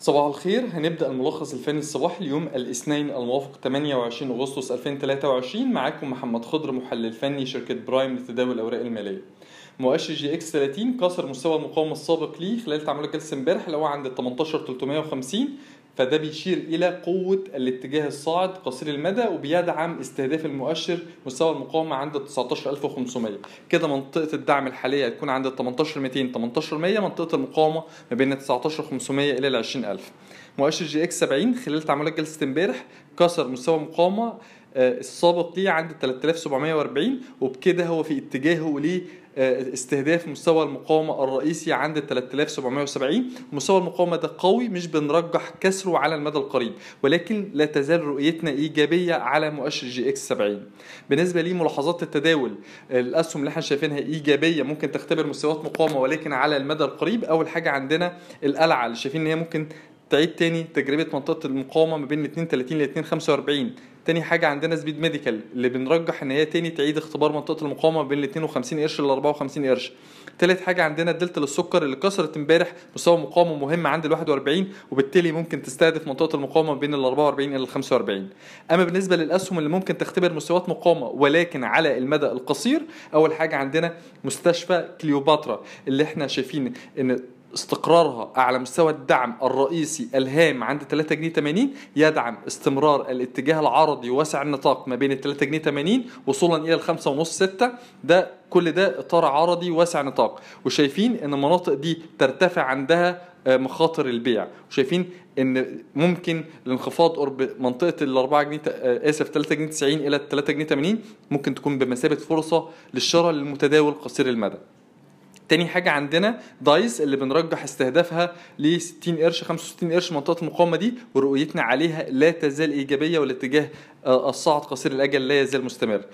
صباح الخير. هنبدأ الملخص الفني الصباحي اليوم الاثنين الموافق 28 أغسطس 2023 معاكم محمد خضر محلل فني شركة برايم لتداول الأوراق المالية. مؤشر EGX 30 كسر مستوى المقاومة السابق ليه خلال تعاملات جلسة امبارح اللي هو عند ال 18350 فده بيشير إلى قوة الاتجاه الصاعد قصير المدى وبيدعم استهداف المؤشر مستوى المقاومة عند ال 19500 كده منطقة الدعم الحالية هتكون عند ال 18200 18100 منطقة المقاومة ما بين ال 19500 إلى ال 20000 مؤشر EGX 70 خلال تعاملات جلسة امبارح كسر مستوى مقاومة السابق ليه عند 3740 وبكده هو في اتجاهه لاستهداف مستوى المقاومة الرئيسي عند 3770 مستوى المقاومة ده قوي مش بنرجح كسره على المدى القريب ولكن لا تزال رؤيتنا إيجابية على مؤشر EGX 70 بالنسبة لي ملاحظات التداول الأسهم اللي إحنا شايفينها إيجابية ممكن تختبر مستويات مقاومة ولكن على المدى القريب. أول حاجة عندنا القلعة اللي شايفين إن هي ممكن تعيد تاني تجربة منطقة المقاومة ما بين 32 ل 245 تاني حاجة عندنا Speed Medical اللي بنرجح إن هي تاني تعيد اختبار منطقة المقاومة بين ال 52 قرش ل 54 قرش. تالت حاجة عندنا الدلتا للسكر اللي كسرت امبارح مستوى مقاومة مهم عند ال 41 وبالتالي ممكن تستهدف منطقة المقاومة بين ال 44 إلى ال 45. أما بالنسبة للأسهم اللي ممكن تختبر مستويات مقاومة ولكن على المدى القصير أول حاجة عندنا مستشفى كليوباترا اللي إحنا شايفين إن استقرارها على مستوى الدعم الرئيسي الهام عند 3 جنيه 80 يدعم استمرار الاتجاه العرضي واسع النطاق ما بين ال 3 جنيه 80 وصولا إلى ال 5 ونص 6 ده كل ده إطار عرضي واسع نطاق. وشايفين إن المناطق دي ترتفع عندها مخاطر البيع. وشايفين إن ممكن الانخفاض قرب منطقة ال 4 جنيه آسف 3 جنيه 90 إلى 3 جنيه 80 ممكن تكون بمثابة فرصة للشراء للمتداول قصير المدى. تاني حاجة عندنا دايس اللي بنرجح استهدافها ل 60 قرش 65 قرش منطقة المقاومة دي ورؤيتنا عليها لا تزال إيجابية والاتجاه الصاعد قصير الأجل لا يزال مستمر.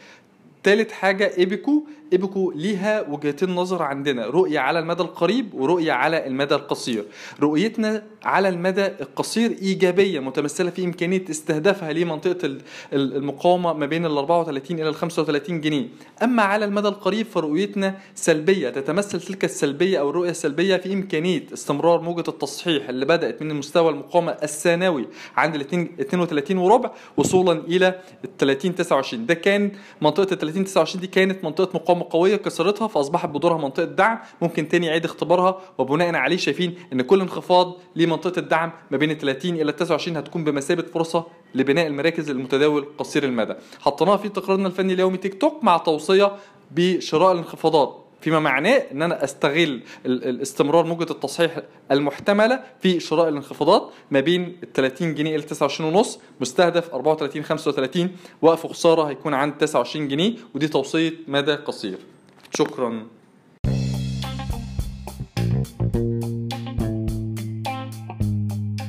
تالت حاجة إيبيكو. إيبيكو ليها وجهتين نظر عندنا رؤية على المدى القريب ورؤية على المدى القصير. رؤيتنا على المدى القصير إيجابية متمثلة في إمكانية استهدافها لمنطقة المقاومة ما بين ال 34 إلى ال 35 جنيه. أما على المدى القريب فرؤيتنا سلبية تتمثل تلك السلبية أو الرؤية السلبية في إمكانية استمرار موجة التصحيح اللي بدأت من مستوى المقاومة الثانوي عند ال 32 وربع وصولا إلى ال 30 29 ده كان منطقة ال 30 29 دي كانت منطقة مقاومة قوية كسرتها فأصبحت بدورها منطقة دعم. ممكن تاني يعيد اختبارها. وبناء عليه شايفين إن كل انخفاض لمنطقة الدعم ما بين 30 إلى 29 هتكون بمثابة فرصة لبناء المراكز المتداول قصير المدى. حطيناها في تقريرنا الفني اليومي تيك توك مع توصية بشراء الانخفاضات. فيما معناه إن أنا أستغل الاستمرار موجة التصحيح المحتملة في شراء الانخفاضات ما بين ال 30 جنيه إلى 29 ونص مستهدف 34 35 وقف خسارة هيكون عند 29 جنيه ودي توصية مدى قصير. شكرا.